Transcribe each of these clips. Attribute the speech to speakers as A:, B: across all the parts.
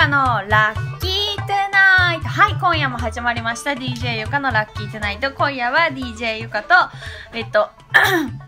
A: かのラッキートゥナイト。はい今夜も始まりました。DJ ゆかのラッキートゥナイト。今夜は DJ ゆかとえっと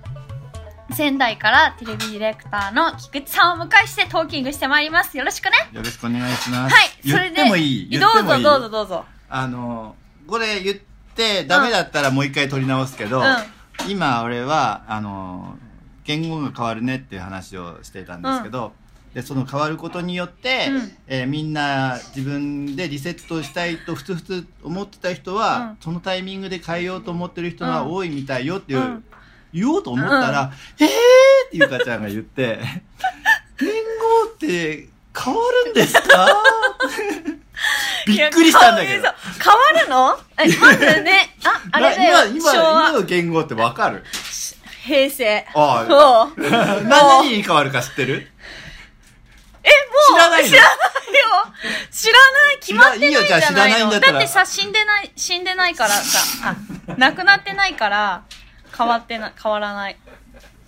A: 仙台からテレビディレクターの菊池さんをお迎えしてトーキングしてまいります。よろしくね。
B: よろしくお願いします。
A: はいそれで
B: 言ってもいい？言
A: どう
B: ってもいい？
A: ぞどうぞどうぞ。
B: あの、これ言ってダメだったらもう一回取り直すけど、
A: うん。
B: 今俺は、あの、言語が変わるねっていう話をしてたんですけど、で、その変わることによって、
A: うん。
B: えーみんな自分でリセットしたいとふつふつ思ってた人は、
A: うん。
B: そのタイミングで変えようと思ってる人が多いみたいよっていう、
A: うん。
B: 言おうと思ったら、へーってゆかちゃんが言って、言語って変わるんですか？びっくりしたんだけど。
A: 変わるの？えまずね。ああれだよ
B: な今、今、
A: 昭
B: 今
A: 和
B: の言語ってわかる？
A: 平成。
B: ああ。何に変わるか知ってる？知らないの？
A: 知らないよ知らない決まってないんじゃないの
B: いいよじゃあ知らないんだっ
A: てさ、死んでない、死んでないからさ、あ、亡くなってないから、変わってな、変わらない。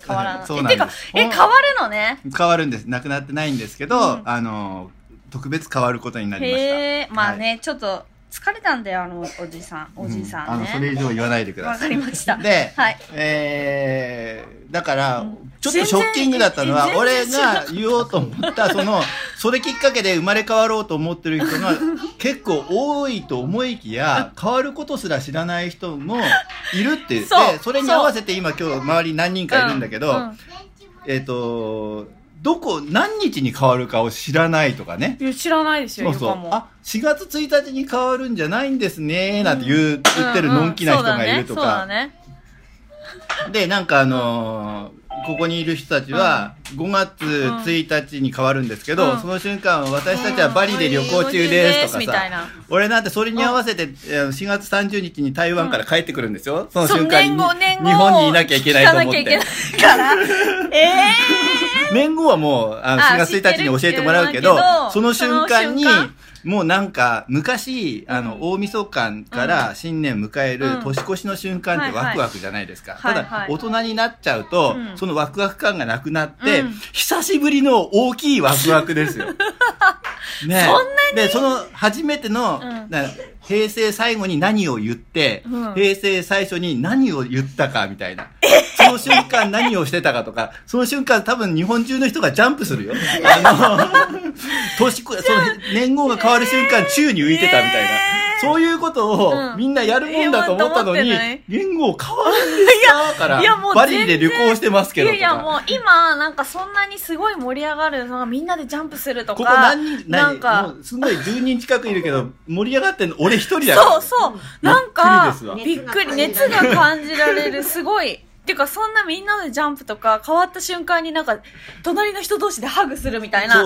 A: 変わらない。
B: そうなんです
A: えてか、え、変わるのね？
B: 変わるんです。なくなってないんですけど、
A: うん
B: あの、特別変わることになりました。
A: へえ、まあ
B: はい
A: ね、ちょっと、疲れたんだよ、あの、おじさん。おじさん
B: うあの、それ
A: ね。
B: 以上言わないでくだ
A: わ
B: さい。
A: かりました。
B: で、
A: はい。
B: えー、だから、
A: うん
B: ちょっとショッキングだったのは、俺が言おうと思った、その、それきっかけで生まれ変わろうと思ってる人が 結構多いと思いきや、変わることすら知らない人もいるって言って
A: そう、
B: それに合わせて今今日周り何人かいるんだけど、
A: うんうん。
B: えっ、と、どこ、何日に変わるかを知らないとかね。
A: 知らないですよ、
B: そうそう。あ、4月1日に変わるんじゃないんですね、なんて言う、言ってるのんきな人がいると
A: そうだ
B: か。
A: ね。
B: で、なんかあのーここにいる人たちは、5月1日に変わるんですけど、
A: うん。
B: その瞬間、私たちはバリで旅行中ですとかさ、
A: みたいな。
B: 俺なんてそれに合わせて、えー4月30日に台湾から帰ってくるんですよ。その
A: そう
B: 瞬間に。日本にいなきゃいけないと思って。
A: ええ
B: 年後はもう、あの、
A: あ
B: 4月1日に教えてもらうけどその瞬間にもうなんか、昔、あの、
A: うん。
B: 大晦日から新年迎える
A: うん。
B: 年越しの瞬間ってワクワクじゃないですか。ただ大人になっちゃうと
A: う、ん。
B: そのワクワク感がなくなって
A: うん、
B: 久しぶりの大きいワクワクですよ。ねで、その初めての
A: うん、
B: な平成最後に何を言って
A: うん、
B: 平成最初に何を言ったかみたいな。その瞬間何をしてたかとか、その瞬間多分日本中の人がジャンプするよ。あの、年越、その年号が変わる瞬間宙に浮いてたみたいな。そういうこと
A: うん
B: をみんなやるもんだと思ったのに言語変わるんですか？から
A: いやもう、
B: バリで旅行してますけどと
A: いやいや、も
B: か。
A: う今、なんかそんなにすごい盛り上がる、なんかみんなでジャンプするとか。
B: ここ何人、何
A: なんか
B: すごい10人近くいるけど、盛り上がってんの俺一人だから。
A: そうそう。なんか
B: びっくり
A: 熱が感じられる、すごい。てか、そんなみんなでジャンプとか、変わった瞬間になんか、隣の人同士でハグするみたいな。
B: そ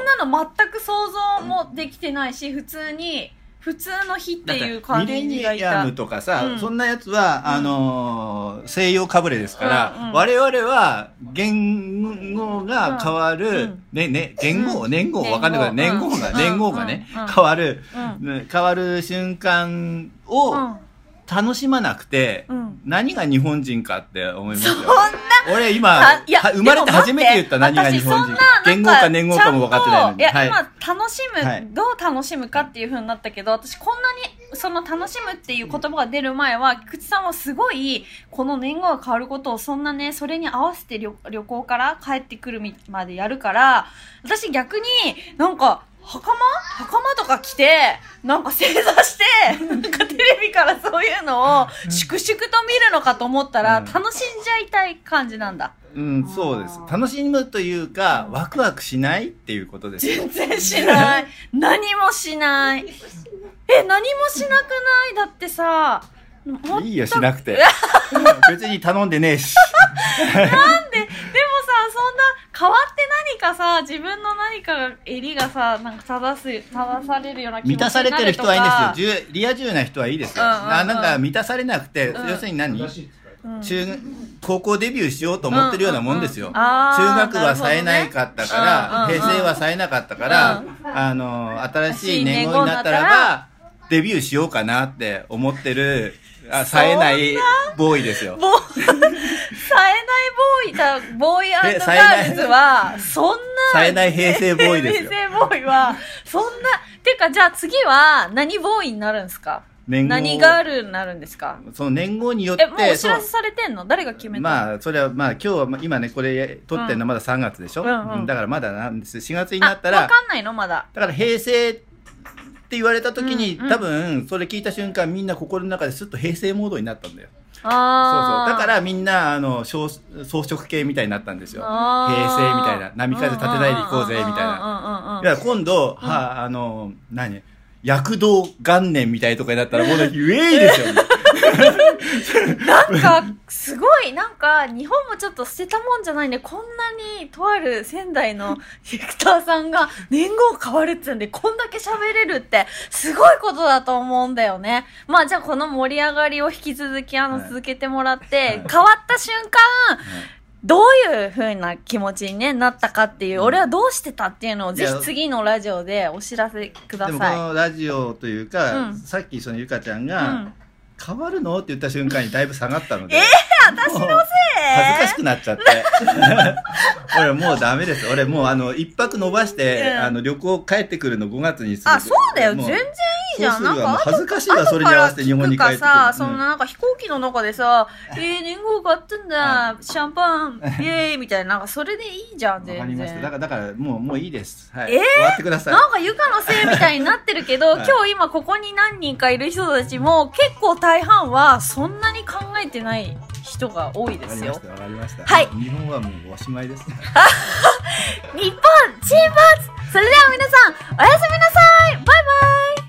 A: んなの全く想像もできてないし、普通に、普通の日っていう感じ
B: ミレニ
A: がいた。
B: アムとかさ、
A: うん。
B: そんなやつは、あのー西洋かぶれですから、
A: うんうん。
B: 我々は言語が変わる、
A: うん。
B: ね、ね、言語、
A: うん。
B: 年号わかんないけど、年号が、
A: うん。
B: 年号がね、
A: うん。
B: 変わる、変わる瞬間を
A: うん。
B: 楽しまなくて、
A: うん。
B: 何が日本人かって思いますよ。
A: そんな、
B: 俺今、
A: あいや
B: は生まれて初めて言った何が日本人か。言語か年号かも分かってないのに。
A: いや、
B: はい
A: 今、楽しむ、
B: はい
A: どう楽しむかっていう風になったけど、私こんなに、その楽しむっていう言葉が出る前は、菊池さんはすごい、この年号が変わることをそんなね、それに合わせて旅旅行から帰ってくるみまでやるから、私逆になんか、袴？袴とか着て、なんか正座して、なんかテレビからそういうのを粛々と見るのかと思ったら、
B: うん
A: 楽しんじゃいたい感じなんだ。
B: うん、そうです。楽しむというか、ワクワクしないっていうことですよ。
A: 全然しない。何もしない。え、何もしなくない？だってさ、も
B: いいよ、しなくて。別に頼んでねえし。
A: なんで、でもさ、そんな、変わって何かさ、自分の何かが、襟がさ、なんか正す、正されるような気持ち
B: 満たされてる人はいいん
A: な
B: ですよ。じゅリア充な人はいいですよ。
A: うんうんうん。
B: あなんか満たされなくて、
A: うん。
B: 要するに何、中、高校デビューしようと思ってるようなもんですよ。
A: うんうんうん。あー
B: 中学は冴えなかったから、
A: なるほどね。
B: 平成は冴えなかったから、あの、新しい年号になったらば、デビューしようかなって思ってる、あ冴えないボーイですよ。
A: えないボーイだ、ボーイガールズは、そんな、
B: 冴えない平成ボーイですよ。
A: 平成ボーイは、そんな、てかじゃあ次は何ボーイになるんですか？
B: 年号。
A: 何ガールになるんですか？
B: その年号によって
A: え、もうお知らせされてんの？誰が決めたの？
B: まあそれはまあ今日はまあ今ねこれ撮ってるのはまだ3月でしょ、
A: うんうん。うん
B: だからまだなんです。4月に
A: あ、
B: なったら
A: わかんないのまだ。
B: だから平成って言われた時に、
A: うんうん。
B: 多分それ聞いた瞬間みんな心の中ですっと平成モードになったんだよ。そうそう。
A: あー。
B: だからみんなあの装装飾系みたいになったんですよ。平成みたいな。波風立てないでいこうぜみたいな。
A: な。
B: いや今度、はあの何？躍動元年みたいなとかになったらもうねウェイですよ、ね、
A: なんか、すごい、なんか、日本もちょっと捨てたもんじゃないね。こんなに、とある仙台のディレクターさんが年号変わるって言うんで、こんだけ喋れるって、すごいことだと思うんだよね。まあ、じゃあこの盛り上がりを引き続き、あの、
B: はい
A: 続けてもらって、変わった瞬間、どういう風な気持ちに、ね、なったかっていう、
B: うん
A: 俺はどうしてたっていうのを、ぜひ次のラジオでお知らせくだ
B: でもこ
A: さい。
B: のラジオというか、
A: うん
B: さっきそのゆかちゃん
A: う
B: が、
A: ん。
B: 変わるの？って言った瞬間にだいぶ下がったので。
A: えー私のせい？
B: 恥ずかしくなっちゃって。俺もうダメです。俺もうあの、一泊伸ばして、
A: うん
B: あの、旅行帰ってくるの5月にする。
A: あ、そうだよ。全然いいじゃん。なんか、
B: 恥ずかしいわそれに合わせて日本に帰ってくる
A: さ、
B: うん
A: そんななんか飛行機の中でさ、えー、年号買ったんだ、シャンパン、イエーイみたいな、なんかそれでいいじゃん、
B: わか
A: 全
B: りました。だ
A: 然。
B: から、だからもう、もういいです。はい。
A: えー？
B: 終わってください。
A: なんかゆかのせいみたいになってるけど、
B: はい
A: 今日今ここに何人かいる人たちも結構大半はそんなに考えてない人が多いですよ
B: わかりまし。た。
A: はい
B: 日本はもうおしまいです。
A: 日本チームそれでは皆さん、おやすみなさいバイバイ